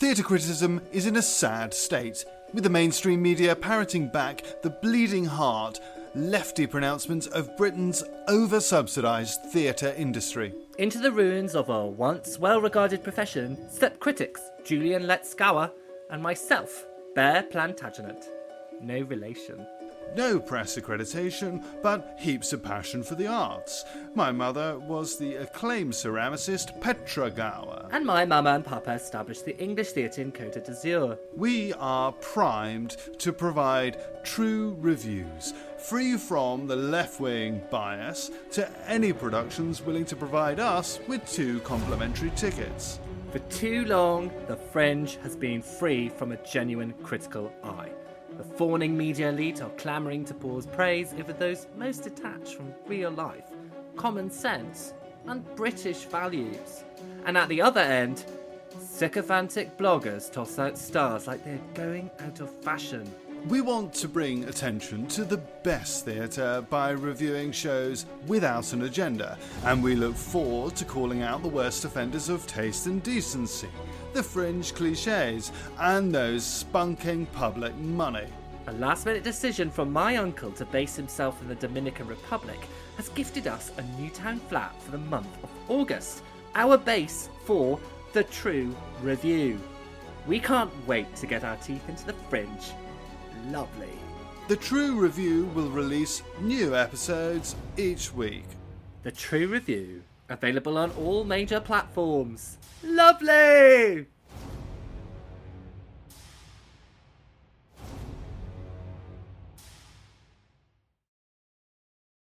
theatre criticism is in a sad state, with the mainstream media parroting back the bleeding heart, lefty pronouncements of Britain's over subsidised theatre industry. Into the ruins of a once well regarded profession step critics Julian Letts-Gower and myself, Bear Plantagenet. No relation. No press accreditation, but heaps of passion for the arts. My mother was the acclaimed ceramicist Petra Gower. And my mama and papa established the English theatre in Côte d'Azur. We are primed to provide true reviews, free from the left wing bias, to any productions willing to provide us with two complimentary tickets. For too long, the Fringe has been free from a genuine critical eye. The fawning media elite are clamouring to pause praise over those most detached from real life, common sense, and British values. And at the other end, sycophantic bloggers toss out stars like they're going out of fashion. We want to bring attention to the best theatre by reviewing shows without an agenda, and we look forward to calling out the worst offenders of taste and decency, the fringe cliches, and those spunking public money. A last minute decision from my uncle to base himself in the Dominican Republic has gifted us a New Town flat for the month of August, our base for the True Review. We can't wait to get our teeth into the fringe. Lovely. The True Review will release new episodes each week. The True Review, available on all major platforms. Lovely!